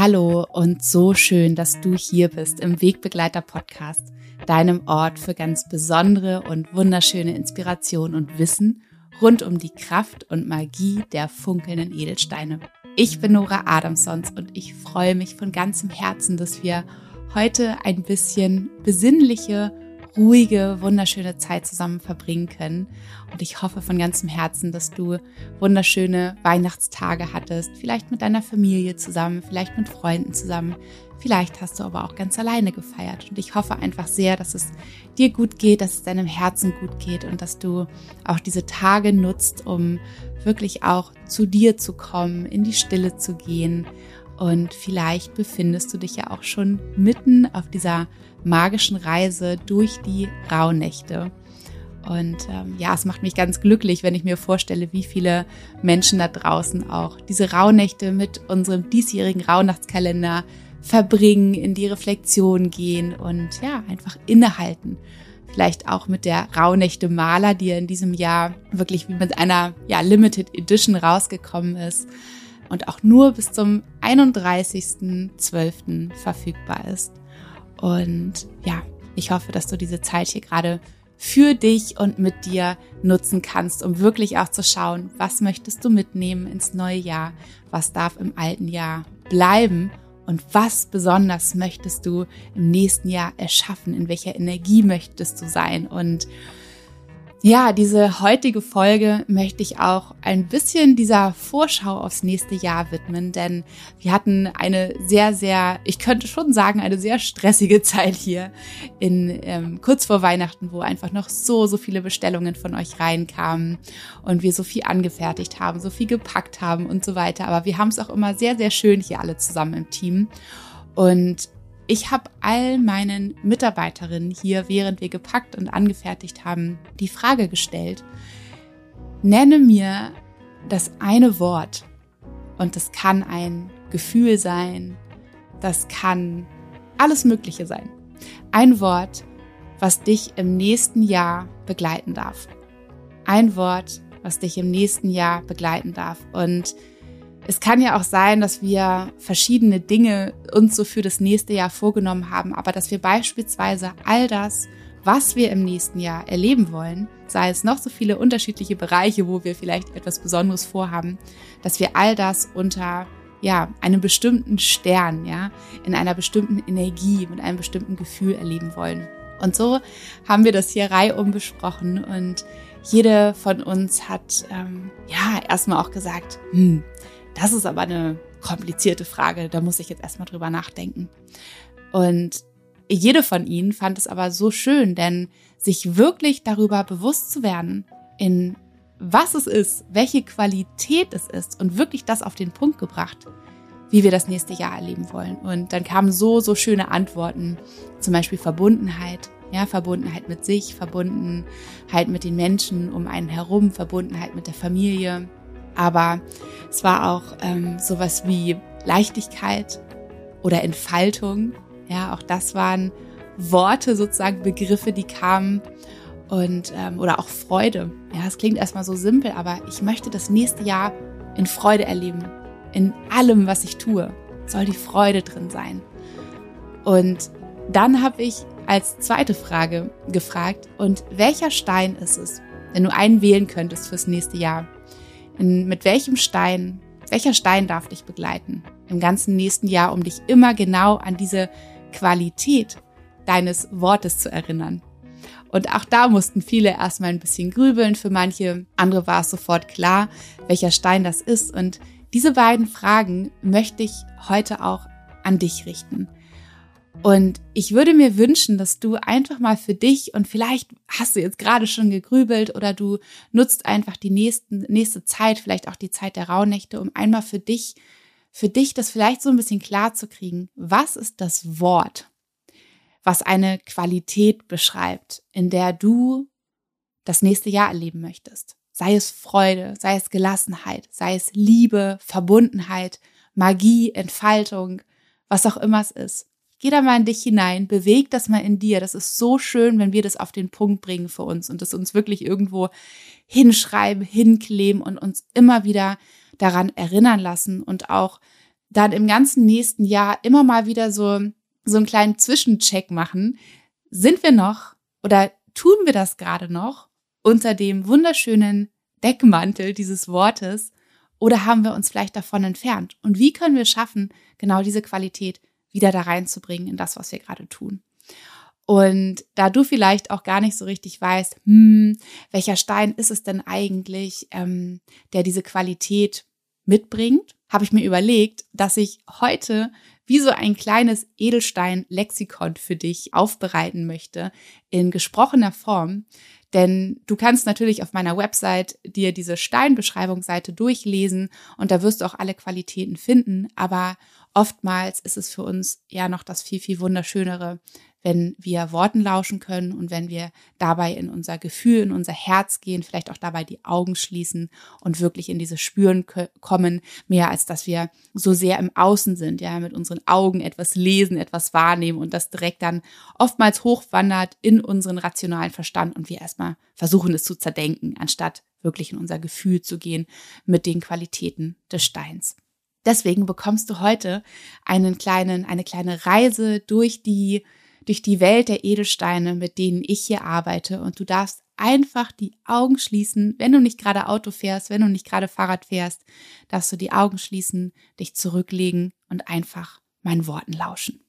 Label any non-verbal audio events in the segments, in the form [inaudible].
Hallo und so schön, dass du hier bist im Wegbegleiter Podcast, deinem Ort für ganz besondere und wunderschöne Inspiration und Wissen rund um die Kraft und Magie der funkelnden Edelsteine. Ich bin Nora Adamsons und ich freue mich von ganzem Herzen, dass wir heute ein bisschen besinnliche ruhige, wunderschöne Zeit zusammen verbringen können. Und ich hoffe von ganzem Herzen, dass du wunderschöne Weihnachtstage hattest, vielleicht mit deiner Familie zusammen, vielleicht mit Freunden zusammen. Vielleicht hast du aber auch ganz alleine gefeiert. Und ich hoffe einfach sehr, dass es dir gut geht, dass es deinem Herzen gut geht und dass du auch diese Tage nutzt, um wirklich auch zu dir zu kommen, in die Stille zu gehen. Und vielleicht befindest du dich ja auch schon mitten auf dieser magischen Reise durch die Rauhnächte. Und ähm, ja, es macht mich ganz glücklich, wenn ich mir vorstelle, wie viele Menschen da draußen auch diese Rauhnächte mit unserem diesjährigen Rauhnachtskalender verbringen, in die Reflexion gehen und ja, einfach innehalten. Vielleicht auch mit der Rauhnächte Maler, die ja in diesem Jahr wirklich wie mit einer ja, Limited Edition rausgekommen ist und auch nur bis zum 31.12. verfügbar ist. Und ja, ich hoffe, dass du diese Zeit hier gerade für dich und mit dir nutzen kannst, um wirklich auch zu schauen, was möchtest du mitnehmen ins neue Jahr, was darf im alten Jahr bleiben und was besonders möchtest du im nächsten Jahr erschaffen, in welcher Energie möchtest du sein und ja, diese heutige Folge möchte ich auch ein bisschen dieser Vorschau aufs nächste Jahr widmen, denn wir hatten eine sehr, sehr, ich könnte schon sagen, eine sehr stressige [laughs] Zeit hier in ähm, kurz vor Weihnachten, wo einfach noch so, so viele Bestellungen von euch reinkamen und wir so viel angefertigt haben, so viel gepackt haben und so weiter. Aber wir haben es auch immer sehr, sehr schön hier alle zusammen im Team. Und ich habe all meinen Mitarbeiterinnen hier, während wir gepackt und angefertigt haben, die Frage gestellt, nenne mir das eine Wort. Und das kann ein Gefühl sein, das kann alles Mögliche sein. Ein Wort, was dich im nächsten Jahr begleiten darf. Ein Wort, was dich im nächsten Jahr begleiten darf. Und es kann ja auch sein, dass wir verschiedene Dinge uns so für das nächste Jahr vorgenommen haben, aber dass wir beispielsweise all das, was wir im nächsten Jahr erleben wollen, sei es noch so viele unterschiedliche Bereiche, wo wir vielleicht etwas Besonderes vorhaben, dass wir all das unter ja, einem bestimmten Stern, ja, in einer bestimmten Energie, mit einem bestimmten Gefühl erleben wollen. Und so haben wir das hier reihum besprochen und jede von uns hat ähm, ja erstmal auch gesagt, hm, das ist aber eine komplizierte Frage, da muss ich jetzt erstmal drüber nachdenken. Und jede von ihnen fand es aber so schön, denn sich wirklich darüber bewusst zu werden, in was es ist, welche Qualität es ist und wirklich das auf den Punkt gebracht, wie wir das nächste Jahr erleben wollen. Und dann kamen so, so schöne Antworten, zum Beispiel Verbundenheit, ja, Verbundenheit mit sich, Verbundenheit mit den Menschen um einen herum, Verbundenheit mit der Familie, aber es war auch ähm, sowas wie Leichtigkeit oder Entfaltung. Ja, auch das waren Worte, sozusagen Begriffe, die kamen und ähm, oder auch Freude. Ja, es klingt erstmal so simpel, aber ich möchte das nächste Jahr in Freude erleben. In allem, was ich tue, soll die Freude drin sein. Und dann habe ich als zweite Frage gefragt, und welcher Stein ist es, wenn du einen wählen könntest fürs nächste Jahr? Mit welchem Stein, welcher Stein darf dich begleiten im ganzen nächsten Jahr, um dich immer genau an diese Qualität deines Wortes zu erinnern? Und auch da mussten viele erstmal ein bisschen grübeln. Für manche andere war es sofort klar, welcher Stein das ist. Und diese beiden Fragen möchte ich heute auch an dich richten. Und ich würde mir wünschen, dass du einfach mal für dich und vielleicht hast du jetzt gerade schon gegrübelt oder du nutzt einfach die nächsten, nächste Zeit, vielleicht auch die Zeit der Rauhnächte, um einmal für dich, für dich das vielleicht so ein bisschen klar zu kriegen. Was ist das Wort, was eine Qualität beschreibt, in der du das nächste Jahr erleben möchtest? Sei es Freude, sei es Gelassenheit, sei es Liebe, Verbundenheit, Magie, Entfaltung, was auch immer es ist. Geh da mal in dich hinein, beweg das mal in dir. Das ist so schön, wenn wir das auf den Punkt bringen für uns und das uns wirklich irgendwo hinschreiben, hinkleben und uns immer wieder daran erinnern lassen und auch dann im ganzen nächsten Jahr immer mal wieder so, so einen kleinen Zwischencheck machen. Sind wir noch oder tun wir das gerade noch unter dem wunderschönen Deckmantel dieses Wortes oder haben wir uns vielleicht davon entfernt? Und wie können wir schaffen, genau diese Qualität wieder da reinzubringen in das, was wir gerade tun? Und da du vielleicht auch gar nicht so richtig weißt, hm, welcher Stein ist es denn eigentlich, ähm, der diese Qualität mitbringt, habe ich mir überlegt, dass ich heute wie so ein kleines Edelstein-Lexikon für dich aufbereiten möchte in gesprochener Form. Denn du kannst natürlich auf meiner Website dir diese Steinbeschreibungsseite durchlesen und da wirst du auch alle Qualitäten finden. Aber oftmals ist es für uns ja noch das viel, viel wunderschönere, wenn wir Worten lauschen können und wenn wir dabei in unser Gefühl, in unser Herz gehen, vielleicht auch dabei die Augen schließen und wirklich in dieses Spüren kommen, mehr als dass wir so sehr im Außen sind, ja, mit unseren Augen etwas lesen, etwas wahrnehmen und das direkt dann oftmals hochwandert in unseren rationalen Verstand und wir erstmal versuchen es zu zerdenken, anstatt wirklich in unser Gefühl zu gehen mit den Qualitäten des Steins. Deswegen bekommst du heute einen kleinen, eine kleine Reise durch die durch die Welt der Edelsteine, mit denen ich hier arbeite. Und du darfst einfach die Augen schließen, wenn du nicht gerade Auto fährst, wenn du nicht gerade Fahrrad fährst, darfst du die Augen schließen, dich zurücklegen und einfach meinen Worten lauschen.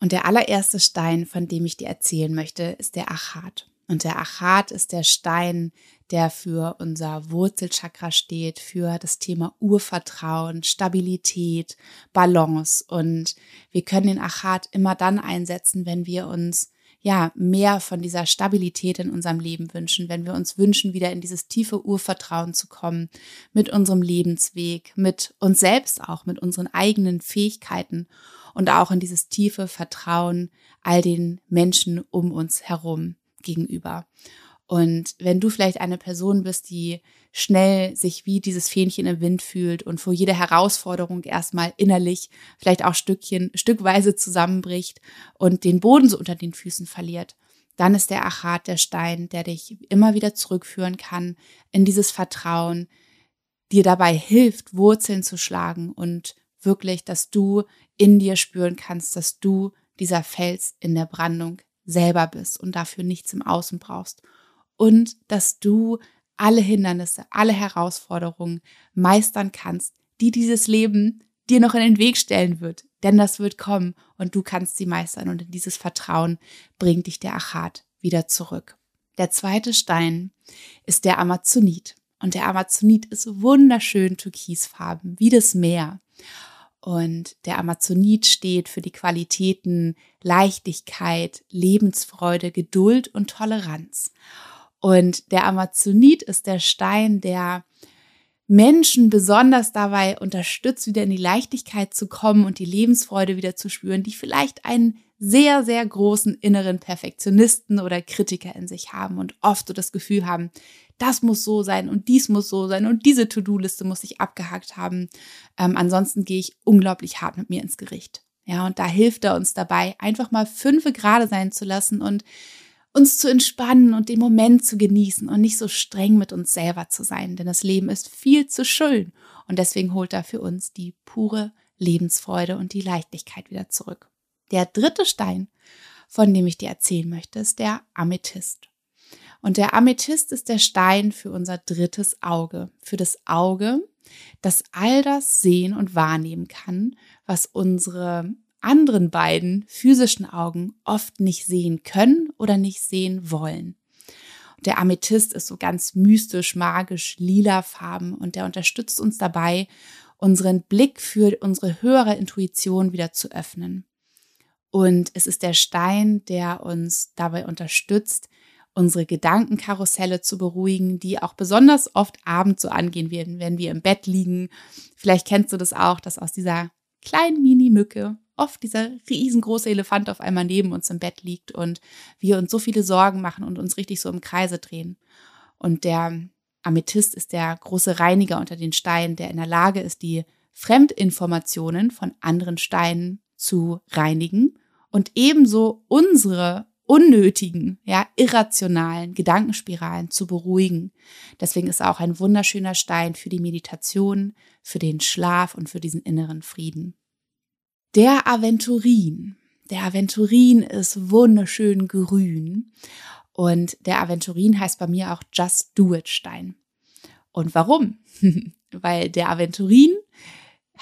Und der allererste Stein, von dem ich dir erzählen möchte, ist der Achat. Und der Achat ist der Stein, der für unser Wurzelchakra steht, für das Thema Urvertrauen, Stabilität, Balance. Und wir können den Achat immer dann einsetzen, wenn wir uns ja, mehr von dieser Stabilität in unserem Leben wünschen, wenn wir uns wünschen, wieder in dieses tiefe Urvertrauen zu kommen, mit unserem Lebensweg, mit uns selbst auch, mit unseren eigenen Fähigkeiten und auch in dieses tiefe Vertrauen all den Menschen um uns herum gegenüber. Und wenn du vielleicht eine Person bist, die schnell sich wie dieses Fähnchen im Wind fühlt und vor jeder Herausforderung erstmal innerlich vielleicht auch Stückchen, stückweise zusammenbricht und den Boden so unter den Füßen verliert, dann ist der Achat der Stein, der dich immer wieder zurückführen kann in dieses Vertrauen, dir dabei hilft, Wurzeln zu schlagen und wirklich, dass du in dir spüren kannst, dass du dieser Fels in der Brandung selber bist und dafür nichts im Außen brauchst. Und dass du alle Hindernisse, alle Herausforderungen meistern kannst, die dieses Leben dir noch in den Weg stellen wird. Denn das wird kommen und du kannst sie meistern. Und in dieses Vertrauen bringt dich der Achat wieder zurück. Der zweite Stein ist der Amazonit. Und der Amazonit ist wunderschön türkisfarben, wie das Meer. Und der Amazonit steht für die Qualitäten Leichtigkeit, Lebensfreude, Geduld und Toleranz. Und der Amazonit ist der Stein, der Menschen besonders dabei unterstützt, wieder in die Leichtigkeit zu kommen und die Lebensfreude wieder zu spüren, die vielleicht einen sehr, sehr großen inneren Perfektionisten oder Kritiker in sich haben und oft so das Gefühl haben, das muss so sein und dies muss so sein und diese To-Do-Liste muss ich abgehakt haben. Ähm, ansonsten gehe ich unglaublich hart mit mir ins Gericht. Ja, und da hilft er uns dabei, einfach mal fünfe gerade sein zu lassen und uns zu entspannen und den Moment zu genießen und nicht so streng mit uns selber zu sein, denn das Leben ist viel zu schön und deswegen holt er für uns die pure Lebensfreude und die Leichtigkeit wieder zurück. Der dritte Stein, von dem ich dir erzählen möchte, ist der Amethyst. Und der Amethyst ist der Stein für unser drittes Auge, für das Auge, das all das sehen und wahrnehmen kann, was unsere anderen beiden physischen Augen oft nicht sehen können oder nicht sehen wollen. Der Amethyst ist so ganz mystisch, magisch, lila Farben und der unterstützt uns dabei, unseren Blick für unsere höhere Intuition wieder zu öffnen. Und es ist der Stein, der uns dabei unterstützt, unsere Gedankenkarusselle zu beruhigen, die auch besonders oft abends so angehen werden, wenn wir im Bett liegen. Vielleicht kennst du das auch, dass aus dieser kleinen Mini-Mücke oft dieser riesengroße Elefant auf einmal neben uns im Bett liegt und wir uns so viele Sorgen machen und uns richtig so im Kreise drehen. Und der Amethyst ist der große Reiniger unter den Steinen, der in der Lage ist, die Fremdinformationen von anderen Steinen zu reinigen und ebenso unsere unnötigen, ja, irrationalen Gedankenspiralen zu beruhigen. Deswegen ist auch ein wunderschöner Stein für die Meditation, für den Schlaf und für diesen inneren Frieden. Der Aventurin. Der Aventurin ist wunderschön grün und der Aventurin heißt bei mir auch Just Do It Stein. Und warum? [laughs] Weil der Aventurin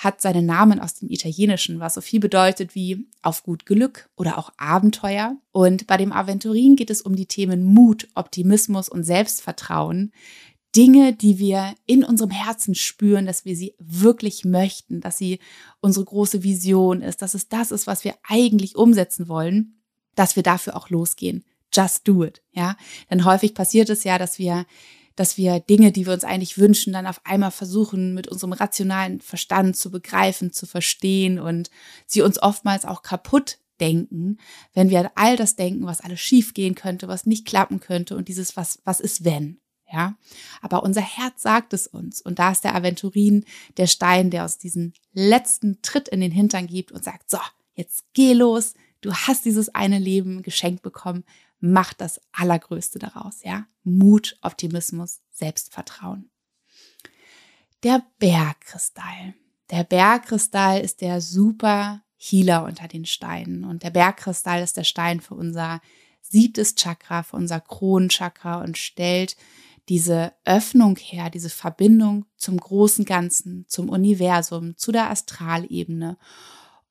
hat seinen Namen aus dem Italienischen, was so viel bedeutet wie auf gut Glück oder auch Abenteuer. Und bei dem Aventurin geht es um die Themen Mut, Optimismus und Selbstvertrauen. Dinge, die wir in unserem Herzen spüren, dass wir sie wirklich möchten, dass sie unsere große Vision ist, dass es das ist, was wir eigentlich umsetzen wollen, dass wir dafür auch losgehen. Just do it, ja. Denn häufig passiert es ja, dass wir dass wir Dinge, die wir uns eigentlich wünschen, dann auf einmal versuchen, mit unserem rationalen Verstand zu begreifen, zu verstehen und sie uns oftmals auch kaputt denken, wenn wir an all das denken, was alles schief gehen könnte, was nicht klappen könnte und dieses, was, was ist wenn? Ja, aber unser Herz sagt es uns. Und da ist der Aventurin der Stein, der aus diesem letzten Tritt in den Hintern gibt und sagt, so, jetzt geh los. Du hast dieses eine Leben geschenkt bekommen mach das Allergrößte daraus, ja. Mut, Optimismus, Selbstvertrauen. Der Bergkristall. Der Bergkristall ist der super Healer unter den Steinen und der Bergkristall ist der Stein für unser siebtes Chakra, für unser Kronenchakra und stellt diese Öffnung her, diese Verbindung zum großen Ganzen, zum Universum, zu der Astralebene.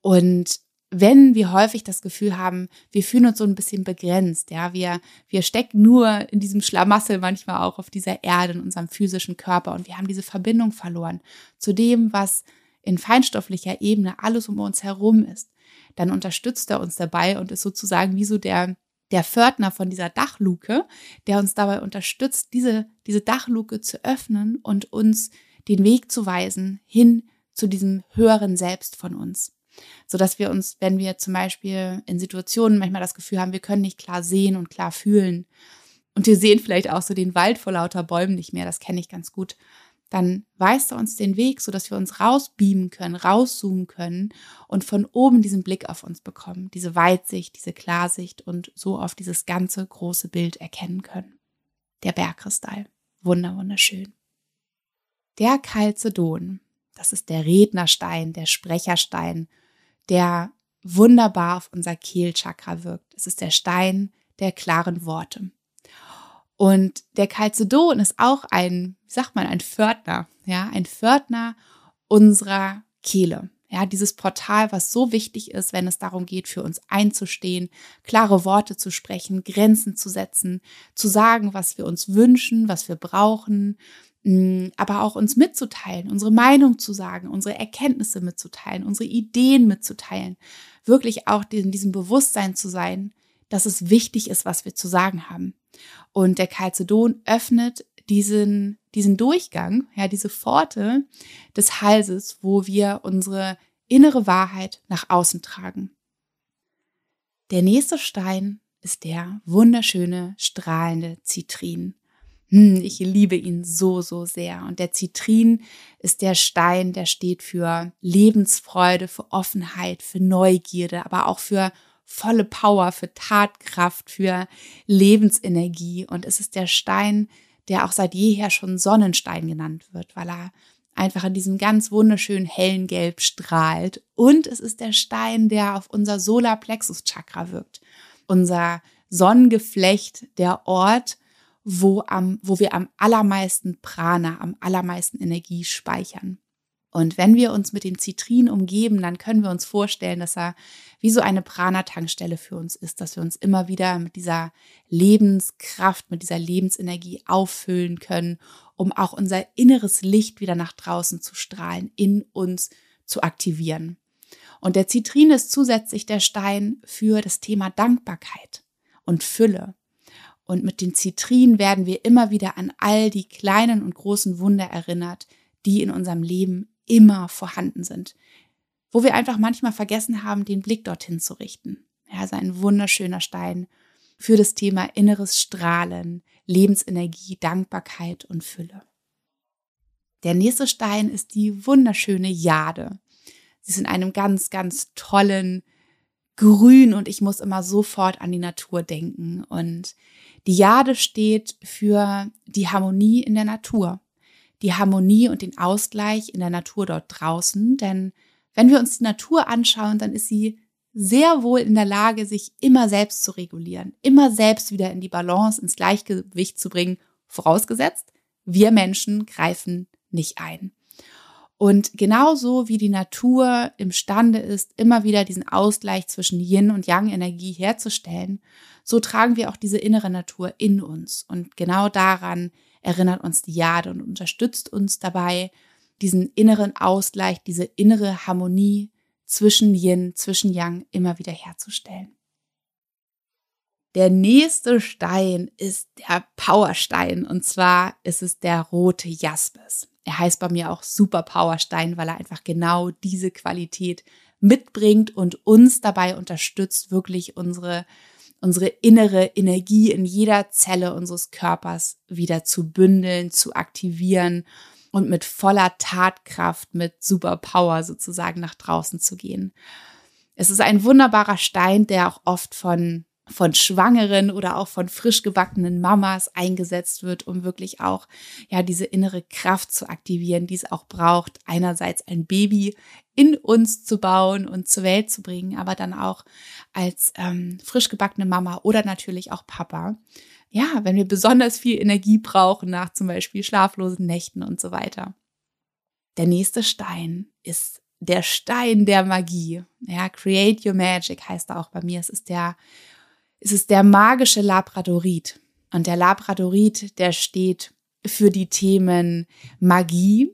Und wenn wir häufig das Gefühl haben, wir fühlen uns so ein bisschen begrenzt, ja, wir, wir stecken nur in diesem Schlamassel manchmal auch auf dieser Erde, in unserem physischen Körper und wir haben diese Verbindung verloren zu dem, was in feinstofflicher Ebene alles um uns herum ist, dann unterstützt er uns dabei und ist sozusagen wie so der, der Pförtner von dieser Dachluke, der uns dabei unterstützt, diese, diese Dachluke zu öffnen und uns den Weg zu weisen hin zu diesem höheren Selbst von uns so dass wir uns, wenn wir zum Beispiel in Situationen manchmal das Gefühl haben, wir können nicht klar sehen und klar fühlen und wir sehen vielleicht auch so den Wald vor lauter Bäumen nicht mehr, das kenne ich ganz gut, dann weist er uns den Weg, so dass wir uns rausbeamen können, rauszoomen können und von oben diesen Blick auf uns bekommen, diese Weitsicht, diese Klarsicht und so auf dieses ganze große Bild erkennen können. Der Bergkristall. Wunder, wunderschön. Der Chalcedon. Das ist der Rednerstein, der Sprecherstein der wunderbar auf unser Kehlchakra wirkt. Es ist der Stein der klaren Worte. Und der Chalcedon ist auch ein, wie sagt man, ein Pförtner, ja, ein Pförtner unserer Kehle. Ja, dieses Portal, was so wichtig ist, wenn es darum geht, für uns einzustehen, klare Worte zu sprechen, Grenzen zu setzen, zu sagen, was wir uns wünschen, was wir brauchen, aber auch uns mitzuteilen, unsere Meinung zu sagen, unsere Erkenntnisse mitzuteilen, unsere Ideen mitzuteilen, wirklich auch in diesem Bewusstsein zu sein, dass es wichtig ist, was wir zu sagen haben. Und der Calcedon öffnet diesen, diesen Durchgang, ja, diese Pforte des Halses, wo wir unsere innere Wahrheit nach außen tragen. Der nächste Stein ist der wunderschöne, strahlende Zitrin. Hm, ich liebe ihn so, so sehr. Und der Zitrin ist der Stein, der steht für Lebensfreude, für Offenheit, für Neugierde, aber auch für volle Power, für Tatkraft, für Lebensenergie. Und es ist der Stein, der auch seit jeher schon Sonnenstein genannt wird, weil er einfach in diesem ganz wunderschönen hellen Gelb strahlt. Und es ist der Stein, der auf unser Solarplexus Chakra wirkt. Unser Sonnengeflecht, der Ort, wo, am, wo wir am allermeisten Prana, am allermeisten Energie speichern. Und wenn wir uns mit dem Zitrin umgeben, dann können wir uns vorstellen, dass er wie so eine Prana-Tankstelle für uns ist, dass wir uns immer wieder mit dieser Lebenskraft, mit dieser Lebensenergie auffüllen können, um auch unser inneres Licht wieder nach draußen zu strahlen, in uns zu aktivieren. Und der Zitrin ist zusätzlich der Stein für das Thema Dankbarkeit und Fülle. Und mit den Zitrinen werden wir immer wieder an all die kleinen und großen Wunder erinnert, die in unserem Leben immer vorhanden sind. Wo wir einfach manchmal vergessen haben, den Blick dorthin zu richten. Ja, also ein wunderschöner Stein für das Thema inneres Strahlen, Lebensenergie, Dankbarkeit und Fülle. Der nächste Stein ist die wunderschöne Jade. Sie ist in einem ganz, ganz tollen grün und ich muss immer sofort an die Natur denken. Und die Jade steht für die Harmonie in der Natur, die Harmonie und den Ausgleich in der Natur dort draußen. Denn wenn wir uns die Natur anschauen, dann ist sie sehr wohl in der Lage, sich immer selbst zu regulieren, immer selbst wieder in die Balance, ins Gleichgewicht zu bringen, vorausgesetzt, wir Menschen greifen nicht ein. Und genauso wie die Natur imstande ist, immer wieder diesen Ausgleich zwischen Yin und Yang Energie herzustellen, so tragen wir auch diese innere Natur in uns. Und genau daran erinnert uns die Jade und unterstützt uns dabei, diesen inneren Ausgleich, diese innere Harmonie zwischen Yin, zwischen Yang immer wieder herzustellen. Der nächste Stein ist der Powerstein und zwar ist es der rote Jaspis. Er heißt bei mir auch Super Powerstein, weil er einfach genau diese Qualität mitbringt und uns dabei unterstützt, wirklich unsere, unsere innere Energie in jeder Zelle unseres Körpers wieder zu bündeln, zu aktivieren und mit voller Tatkraft, mit Super Power sozusagen nach draußen zu gehen. Es ist ein wunderbarer Stein, der auch oft von von Schwangeren oder auch von frisch gebackenen Mamas eingesetzt wird, um wirklich auch ja diese innere Kraft zu aktivieren, die es auch braucht, einerseits ein Baby in uns zu bauen und zur Welt zu bringen, aber dann auch als ähm, frisch gebackene Mama oder natürlich auch Papa. Ja, wenn wir besonders viel Energie brauchen nach zum Beispiel schlaflosen Nächten und so weiter. Der nächste Stein ist der Stein der Magie. Ja, Create Your Magic heißt er auch bei mir. Es ist der es ist der magische Labradorit. Und der Labradorit, der steht für die Themen Magie,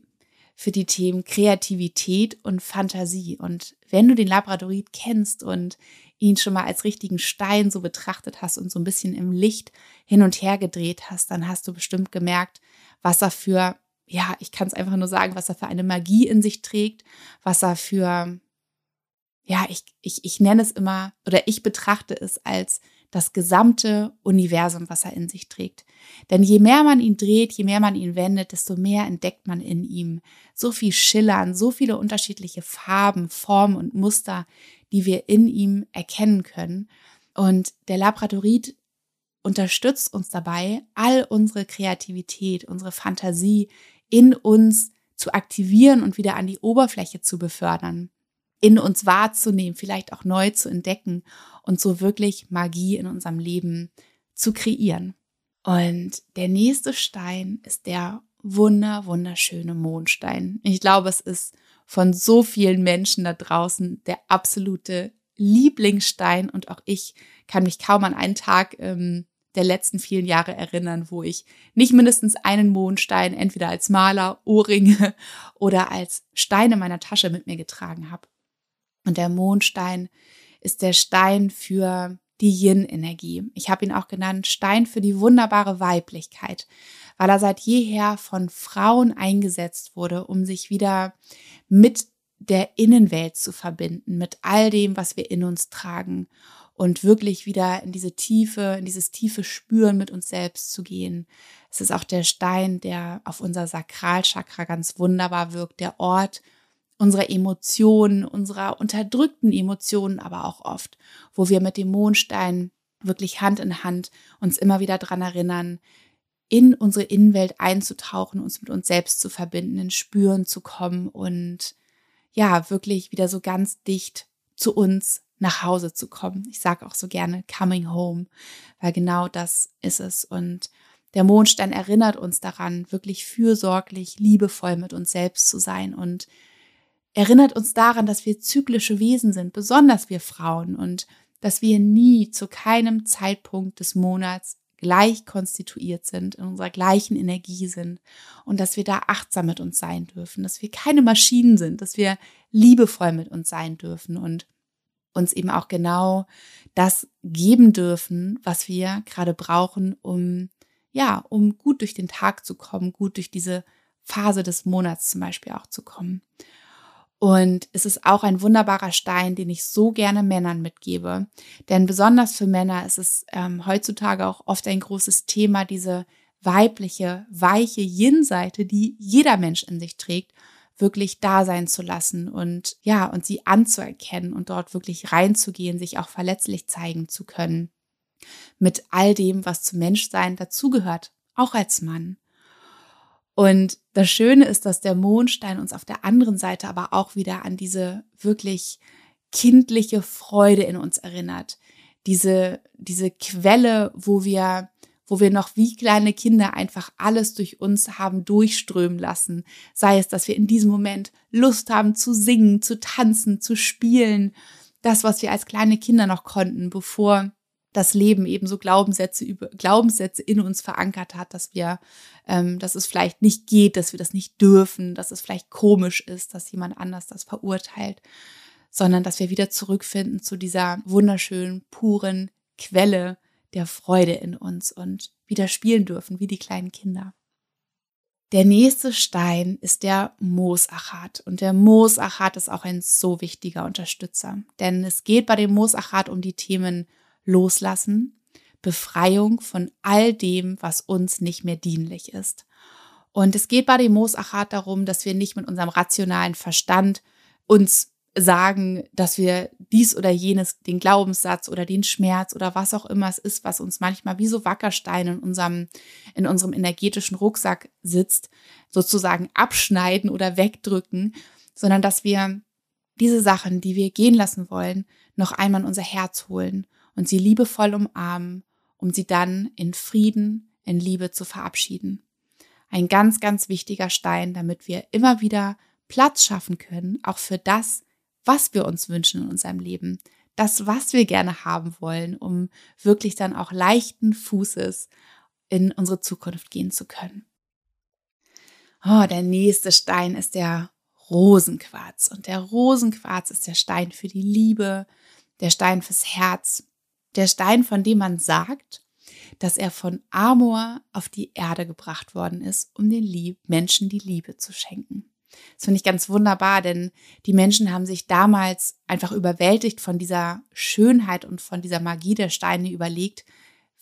für die Themen Kreativität und Fantasie. Und wenn du den Labradorit kennst und ihn schon mal als richtigen Stein so betrachtet hast und so ein bisschen im Licht hin und her gedreht hast, dann hast du bestimmt gemerkt, was er für, ja, ich kann es einfach nur sagen, was er für eine Magie in sich trägt, was er für, ja, ich, ich, ich nenne es immer oder ich betrachte es als das gesamte Universum, was er in sich trägt. Denn je mehr man ihn dreht, je mehr man ihn wendet, desto mehr entdeckt man in ihm so viel Schillern, so viele unterschiedliche Farben, Formen und Muster, die wir in ihm erkennen können. Und der Labradorit unterstützt uns dabei, all unsere Kreativität, unsere Fantasie in uns zu aktivieren und wieder an die Oberfläche zu befördern in uns wahrzunehmen, vielleicht auch neu zu entdecken und so wirklich Magie in unserem Leben zu kreieren. Und der nächste Stein ist der wunder, wunderschöne Mondstein. Ich glaube, es ist von so vielen Menschen da draußen der absolute Lieblingsstein und auch ich kann mich kaum an einen Tag ähm, der letzten vielen Jahre erinnern, wo ich nicht mindestens einen Mondstein entweder als Maler, Ohrringe [laughs] oder als Stein in meiner Tasche mit mir getragen habe. Und der Mondstein ist der Stein für die Yin-Energie. Ich habe ihn auch genannt Stein für die wunderbare Weiblichkeit, weil er seit jeher von Frauen eingesetzt wurde, um sich wieder mit der Innenwelt zu verbinden, mit all dem, was wir in uns tragen und wirklich wieder in diese Tiefe, in dieses tiefe Spüren mit uns selbst zu gehen. Es ist auch der Stein, der auf unser Sakralchakra ganz wunderbar wirkt, der Ort, unserer Emotionen, unserer unterdrückten Emotionen, aber auch oft, wo wir mit dem Mondstein wirklich Hand in Hand uns immer wieder dran erinnern, in unsere Innenwelt einzutauchen, uns mit uns selbst zu verbinden, in Spüren zu kommen und ja, wirklich wieder so ganz dicht zu uns nach Hause zu kommen. Ich sage auch so gerne coming home, weil genau das ist es. Und der Mondstein erinnert uns daran, wirklich fürsorglich, liebevoll mit uns selbst zu sein und erinnert uns daran, dass wir zyklische Wesen sind, besonders wir Frauen, und dass wir nie zu keinem Zeitpunkt des Monats gleich konstituiert sind, in unserer gleichen Energie sind und dass wir da achtsam mit uns sein dürfen, dass wir keine Maschinen sind, dass wir liebevoll mit uns sein dürfen und uns eben auch genau das geben dürfen, was wir gerade brauchen, um ja, um gut durch den Tag zu kommen, gut durch diese Phase des Monats zum Beispiel auch zu kommen. Und es ist auch ein wunderbarer Stein, den ich so gerne Männern mitgebe. Denn besonders für Männer ist es ähm, heutzutage auch oft ein großes Thema, diese weibliche, weiche Yin-Seite, die jeder Mensch in sich trägt, wirklich da sein zu lassen und ja, und sie anzuerkennen und dort wirklich reinzugehen, sich auch verletzlich zeigen zu können. Mit all dem, was zum Menschsein dazugehört, auch als Mann. Und das Schöne ist, dass der Mondstein uns auf der anderen Seite aber auch wieder an diese wirklich kindliche Freude in uns erinnert. Diese, diese Quelle, wo wir wo wir noch wie kleine Kinder einfach alles durch uns haben durchströmen lassen. Sei es, dass wir in diesem Moment Lust haben zu singen, zu tanzen, zu spielen. Das, was wir als kleine Kinder noch konnten, bevor das Leben eben so Glaubenssätze über Glaubenssätze in uns verankert hat, dass wir, ähm, dass es vielleicht nicht geht, dass wir das nicht dürfen, dass es vielleicht komisch ist, dass jemand anders das verurteilt, sondern dass wir wieder zurückfinden zu dieser wunderschönen, puren Quelle, der Freude in uns und wieder spielen dürfen, wie die kleinen Kinder. Der nächste Stein ist der Moosachat. Und der Moosachat ist auch ein so wichtiger Unterstützer. Denn es geht bei dem Moosachat um die Themen Loslassen, Befreiung von all dem, was uns nicht mehr dienlich ist. Und es geht bei dem Moosachat darum, dass wir nicht mit unserem rationalen Verstand uns sagen, dass wir dies oder jenes, den Glaubenssatz oder den Schmerz oder was auch immer es ist, was uns manchmal wie so Wackersteine in unserem, in unserem energetischen Rucksack sitzt, sozusagen abschneiden oder wegdrücken, sondern dass wir diese Sachen, die wir gehen lassen wollen, noch einmal in unser Herz holen und sie liebevoll umarmen, um sie dann in Frieden, in Liebe zu verabschieden. Ein ganz, ganz wichtiger Stein, damit wir immer wieder Platz schaffen können, auch für das, was wir uns wünschen in unserem Leben, das, was wir gerne haben wollen, um wirklich dann auch leichten Fußes in unsere Zukunft gehen zu können. Oh, der nächste Stein ist der Rosenquarz. Und der Rosenquarz ist der Stein für die Liebe, der Stein fürs Herz, der Stein, von dem man sagt, dass er von Amor auf die Erde gebracht worden ist, um den Lieb Menschen die Liebe zu schenken. Das finde ich ganz wunderbar, denn die Menschen haben sich damals einfach überwältigt von dieser Schönheit und von dieser Magie der Steine überlegt,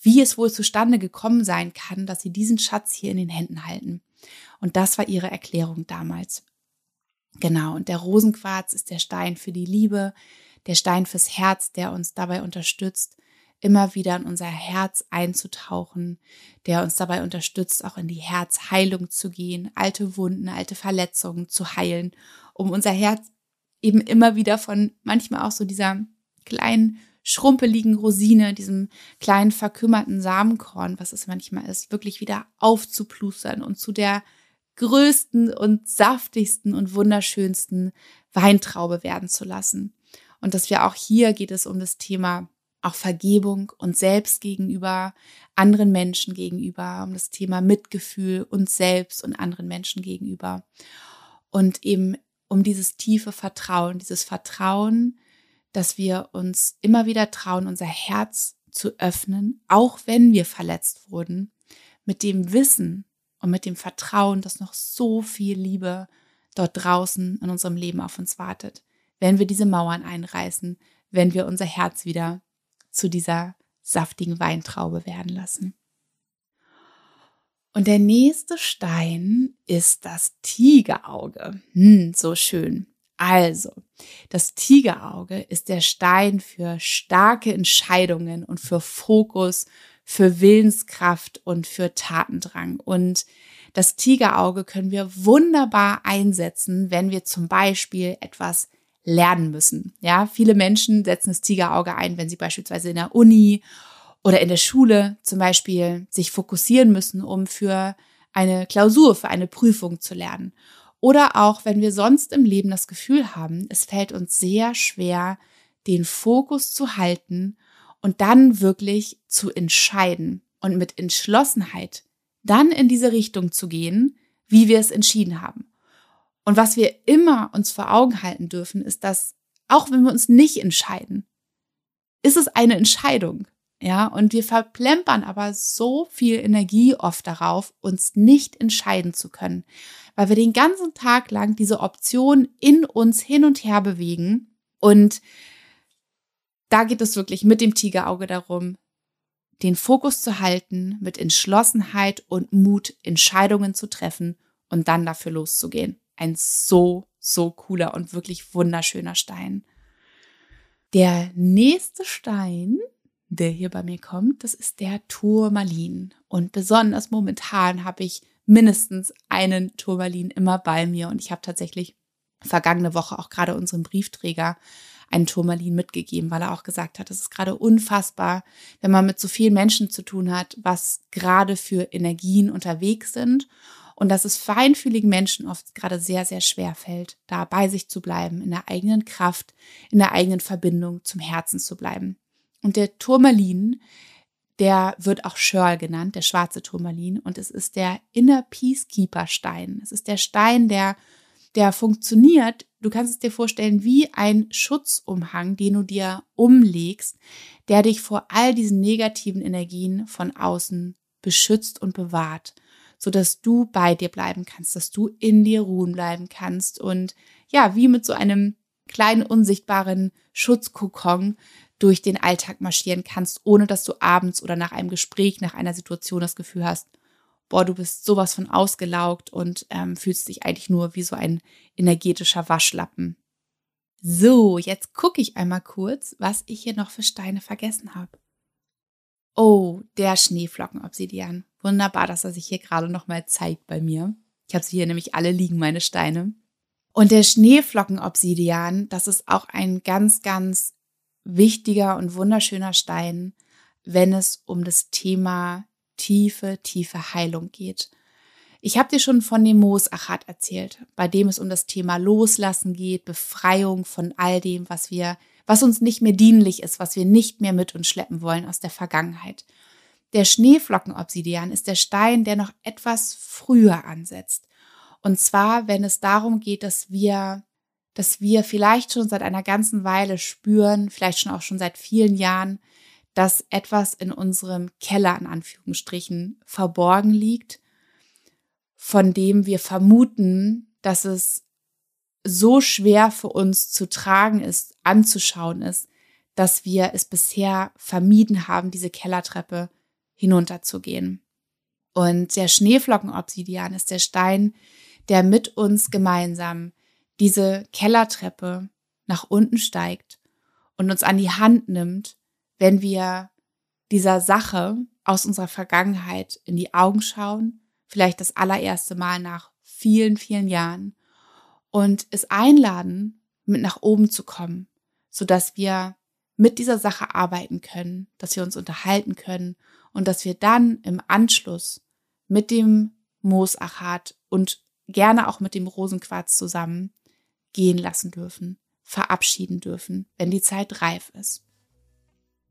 wie es wohl zustande gekommen sein kann, dass sie diesen Schatz hier in den Händen halten. Und das war ihre Erklärung damals. Genau, und der Rosenquarz ist der Stein für die Liebe, der Stein fürs Herz, der uns dabei unterstützt, immer wieder in unser Herz einzutauchen, der uns dabei unterstützt, auch in die Herzheilung zu gehen, alte Wunden, alte Verletzungen zu heilen, um unser Herz eben immer wieder von manchmal auch so dieser kleinen schrumpeligen Rosine, diesem kleinen verkümmerten Samenkorn, was es manchmal ist, wirklich wieder aufzuplustern und zu der größten und saftigsten und wunderschönsten Weintraube werden zu lassen. Und dass wir auch hier geht es um das Thema auch Vergebung und selbst gegenüber anderen Menschen gegenüber, um das Thema Mitgefühl uns selbst und anderen Menschen gegenüber. Und eben um dieses tiefe Vertrauen, dieses Vertrauen, dass wir uns immer wieder trauen, unser Herz zu öffnen, auch wenn wir verletzt wurden, mit dem Wissen und mit dem Vertrauen, dass noch so viel Liebe dort draußen in unserem Leben auf uns wartet, wenn wir diese Mauern einreißen, wenn wir unser Herz wieder zu dieser saftigen Weintraube werden lassen. Und der nächste Stein ist das Tigerauge. Hm, so schön. Also, das Tigerauge ist der Stein für starke Entscheidungen und für Fokus, für Willenskraft und für Tatendrang. Und das Tigerauge können wir wunderbar einsetzen, wenn wir zum Beispiel etwas lernen müssen. Ja, viele Menschen setzen das Tigerauge ein, wenn sie beispielsweise in der Uni oder in der Schule zum Beispiel sich fokussieren müssen, um für eine Klausur, für eine Prüfung zu lernen. Oder auch, wenn wir sonst im Leben das Gefühl haben, es fällt uns sehr schwer, den Fokus zu halten und dann wirklich zu entscheiden und mit Entschlossenheit dann in diese Richtung zu gehen, wie wir es entschieden haben. Und was wir immer uns vor Augen halten dürfen, ist, dass auch wenn wir uns nicht entscheiden, ist es eine Entscheidung. Ja, und wir verplempern aber so viel Energie oft darauf, uns nicht entscheiden zu können, weil wir den ganzen Tag lang diese Option in uns hin und her bewegen. Und da geht es wirklich mit dem Tigerauge darum, den Fokus zu halten, mit Entschlossenheit und Mut Entscheidungen zu treffen und dann dafür loszugehen. Ein so, so cooler und wirklich wunderschöner Stein. Der nächste Stein, der hier bei mir kommt, das ist der Turmalin. Und besonders momentan habe ich mindestens einen Turmalin immer bei mir. Und ich habe tatsächlich vergangene Woche auch gerade unserem Briefträger einen Turmalin mitgegeben, weil er auch gesagt hat, es ist gerade unfassbar, wenn man mit so vielen Menschen zu tun hat, was gerade für Energien unterwegs sind und dass es feinfühligen Menschen oft gerade sehr, sehr schwer fällt, da bei sich zu bleiben, in der eigenen Kraft, in der eigenen Verbindung zum Herzen zu bleiben. Und der Turmalin, der wird auch Schörl genannt, der schwarze Turmalin, und es ist der Inner Peacekeeper Stein. Es ist der Stein, der, der funktioniert. Du kannst es dir vorstellen wie ein Schutzumhang, den du dir umlegst, der dich vor all diesen negativen Energien von außen beschützt und bewahrt, so dass du bei dir bleiben kannst, dass du in dir ruhen bleiben kannst und ja, wie mit so einem kleinen unsichtbaren Schutzkokon durch den Alltag marschieren kannst, ohne dass du abends oder nach einem Gespräch, nach einer Situation das Gefühl hast, boah, du bist sowas von ausgelaugt und ähm, fühlst dich eigentlich nur wie so ein energetischer Waschlappen. So, jetzt gucke ich einmal kurz, was ich hier noch für Steine vergessen habe. Oh, der Schneeflockenobsidian. Wunderbar, dass er sich hier gerade noch mal zeigt bei mir. Ich habe sie hier nämlich alle liegen, meine Steine. Und der Schneeflockenobsidian, das ist auch ein ganz, ganz wichtiger und wunderschöner Stein, wenn es um das Thema tiefe, tiefe Heilung geht. Ich habe dir schon von dem Moosachat erzählt, bei dem es um das Thema Loslassen geht, Befreiung von all dem, was wir, was uns nicht mehr dienlich ist, was wir nicht mehr mit uns schleppen wollen aus der Vergangenheit. Der Schneeflockenobsidian ist der Stein, der noch etwas früher ansetzt. Und zwar, wenn es darum geht, dass wir dass wir vielleicht schon seit einer ganzen Weile spüren, vielleicht schon auch schon seit vielen Jahren, dass etwas in unserem Keller in Anführungsstrichen verborgen liegt, von dem wir vermuten, dass es so schwer für uns zu tragen ist, anzuschauen ist, dass wir es bisher vermieden haben, diese Kellertreppe hinunterzugehen. Und der Schneeflockenobsidian ist der Stein, der mit uns gemeinsam diese Kellertreppe nach unten steigt und uns an die Hand nimmt, wenn wir dieser Sache aus unserer Vergangenheit in die Augen schauen, vielleicht das allererste Mal nach vielen, vielen Jahren und es einladen, mit nach oben zu kommen, so dass wir mit dieser Sache arbeiten können, dass wir uns unterhalten können und dass wir dann im Anschluss mit dem Moosachat und gerne auch mit dem Rosenquarz zusammen gehen lassen dürfen, verabschieden dürfen, wenn die Zeit reif ist.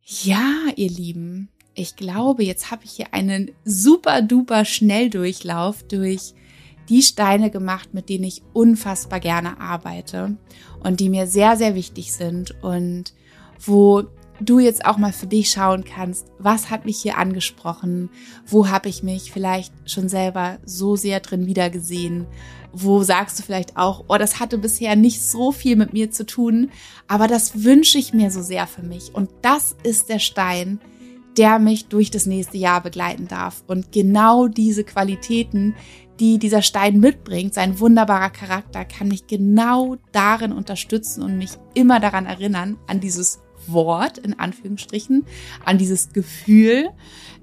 Ja, ihr Lieben, ich glaube, jetzt habe ich hier einen super duper Schnelldurchlauf durch die Steine gemacht, mit denen ich unfassbar gerne arbeite und die mir sehr, sehr wichtig sind und wo du jetzt auch mal für dich schauen kannst, was hat mich hier angesprochen, wo habe ich mich vielleicht schon selber so sehr drin wiedergesehen, wo sagst du vielleicht auch, oh, das hatte bisher nicht so viel mit mir zu tun, aber das wünsche ich mir so sehr für mich. Und das ist der Stein, der mich durch das nächste Jahr begleiten darf. Und genau diese Qualitäten, die dieser Stein mitbringt, sein wunderbarer Charakter, kann mich genau darin unterstützen und mich immer daran erinnern, an dieses Wort, in Anführungsstrichen, an dieses Gefühl,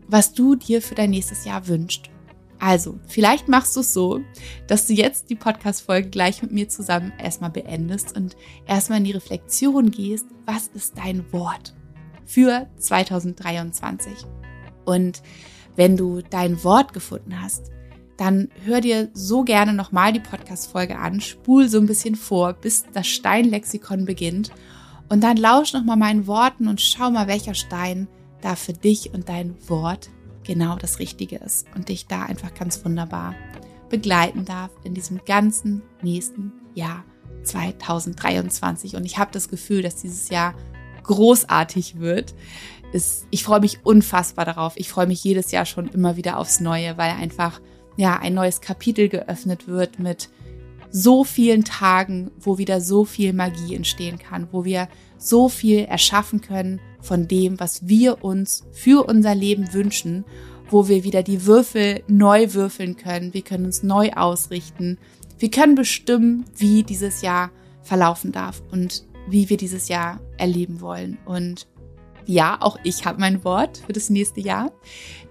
was du dir für dein nächstes Jahr wünschst. Also, vielleicht machst du es so, dass du jetzt die Podcast-Folge gleich mit mir zusammen erstmal beendest und erstmal in die Reflexion gehst, was ist dein Wort für 2023? Und wenn du dein Wort gefunden hast, dann hör dir so gerne nochmal die Podcast-Folge an, spul so ein bisschen vor, bis das Steinlexikon beginnt und dann lausch nochmal meinen Worten und schau mal, welcher Stein da für dich und dein Wort genau das Richtige ist und dich da einfach ganz wunderbar begleiten darf in diesem ganzen nächsten Jahr 2023. Und ich habe das Gefühl, dass dieses Jahr großartig wird. Ich freue mich unfassbar darauf. Ich freue mich jedes Jahr schon immer wieder aufs Neue, weil einfach ja ein neues Kapitel geöffnet wird mit so vielen Tagen, wo wieder so viel Magie entstehen kann, wo wir so viel erschaffen können, von dem, was wir uns für unser Leben wünschen, wo wir wieder die Würfel neu würfeln können. Wir können uns neu ausrichten Wir können bestimmen, wie dieses Jahr verlaufen darf und wie wir dieses Jahr erleben wollen. Und ja, auch ich habe mein Wort für das nächste Jahr.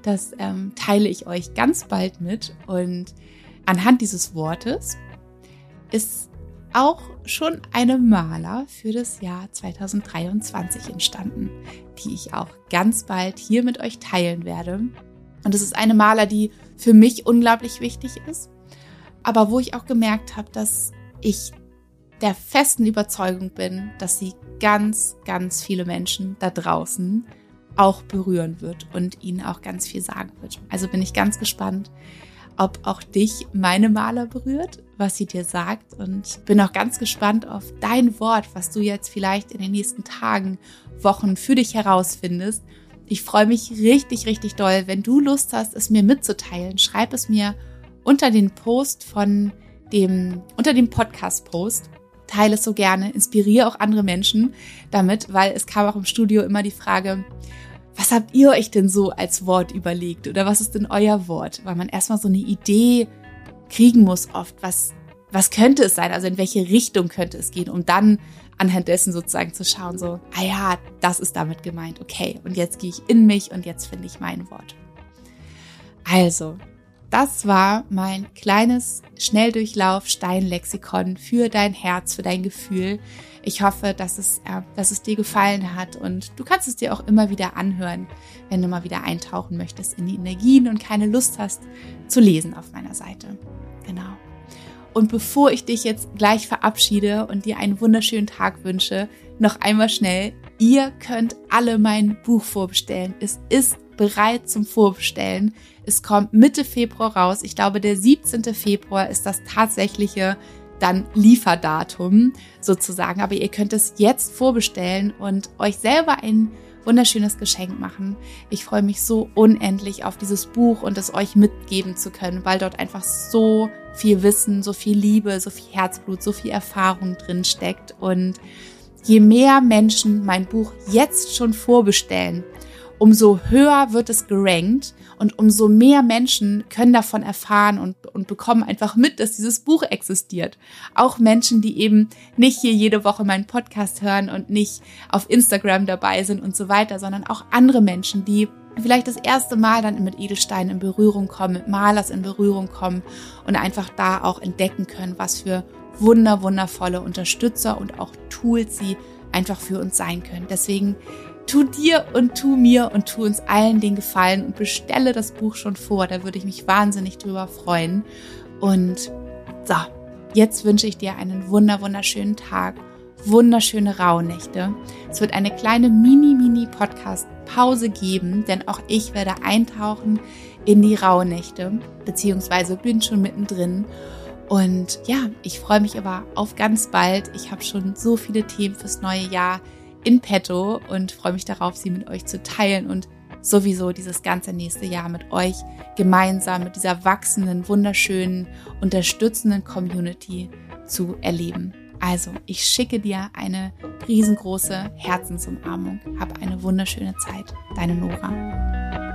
Das ähm, teile ich euch ganz bald mit. Und anhand dieses Wortes ist auch schon eine Maler für das Jahr 2023 entstanden, die ich auch ganz bald hier mit euch teilen werde. Und es ist eine Maler, die für mich unglaublich wichtig ist, aber wo ich auch gemerkt habe, dass ich der festen Überzeugung bin, dass sie ganz, ganz viele Menschen da draußen auch berühren wird und ihnen auch ganz viel sagen wird. Also bin ich ganz gespannt, ob auch dich meine Maler berührt, was sie dir sagt und bin auch ganz gespannt auf dein Wort, was du jetzt vielleicht in den nächsten Tagen, Wochen für dich herausfindest. Ich freue mich richtig, richtig doll, wenn du Lust hast, es mir mitzuteilen. Schreib es mir unter den Post von dem, unter dem Podcast-Post teile es so gerne, inspiriere auch andere Menschen damit, weil es kam auch im Studio immer die Frage, was habt ihr euch denn so als Wort überlegt oder was ist denn euer Wort? Weil man erstmal so eine Idee kriegen muss oft, was, was könnte es sein, also in welche Richtung könnte es gehen, um dann anhand dessen sozusagen zu schauen, so, ah ja, das ist damit gemeint, okay, und jetzt gehe ich in mich und jetzt finde ich mein Wort. Also, das war mein kleines Schnelldurchlauf-Steinlexikon für dein Herz, für dein Gefühl. Ich hoffe, dass es, äh, dass es dir gefallen hat und du kannst es dir auch immer wieder anhören, wenn du mal wieder eintauchen möchtest in die Energien und keine Lust hast zu lesen auf meiner Seite. Genau. Und bevor ich dich jetzt gleich verabschiede und dir einen wunderschönen Tag wünsche, noch einmal schnell, ihr könnt alle mein Buch vorbestellen. Es ist bereit zum Vorbestellen. Es kommt Mitte Februar raus. Ich glaube, der 17. Februar ist das tatsächliche dann Lieferdatum sozusagen. Aber ihr könnt es jetzt vorbestellen und euch selber ein wunderschönes Geschenk machen. Ich freue mich so unendlich auf dieses Buch und es euch mitgeben zu können, weil dort einfach so viel Wissen, so viel Liebe, so viel Herzblut, so viel Erfahrung drin steckt. Und je mehr Menschen mein Buch jetzt schon vorbestellen, umso höher wird es gerankt und umso mehr Menschen können davon erfahren und, und bekommen einfach mit, dass dieses Buch existiert. Auch Menschen, die eben nicht hier jede Woche meinen Podcast hören und nicht auf Instagram dabei sind und so weiter, sondern auch andere Menschen, die vielleicht das erste Mal dann mit Edelsteinen in Berührung kommen, mit Malers in Berührung kommen und einfach da auch entdecken können, was für wunder, wundervolle Unterstützer und auch Tools sie einfach für uns sein können. Deswegen tu dir und tu mir und tu uns allen den Gefallen und bestelle das Buch schon vor. Da würde ich mich wahnsinnig drüber freuen. Und so, jetzt wünsche ich dir einen wunder, wunderschönen Tag, wunderschöne Rauhnächte. Es wird eine kleine Mini-Mini-Podcast-Pause geben, denn auch ich werde eintauchen in die Rauhnächte, beziehungsweise bin schon mittendrin. Und ja, ich freue mich aber auf ganz bald. Ich habe schon so viele Themen fürs neue Jahr in petto und freue mich darauf, sie mit euch zu teilen und sowieso dieses ganze nächste Jahr mit euch gemeinsam mit dieser wachsenden, wunderschönen, unterstützenden Community zu erleben. Also, ich schicke dir eine riesengroße Herzensumarmung. Hab eine wunderschöne Zeit. Deine Nora.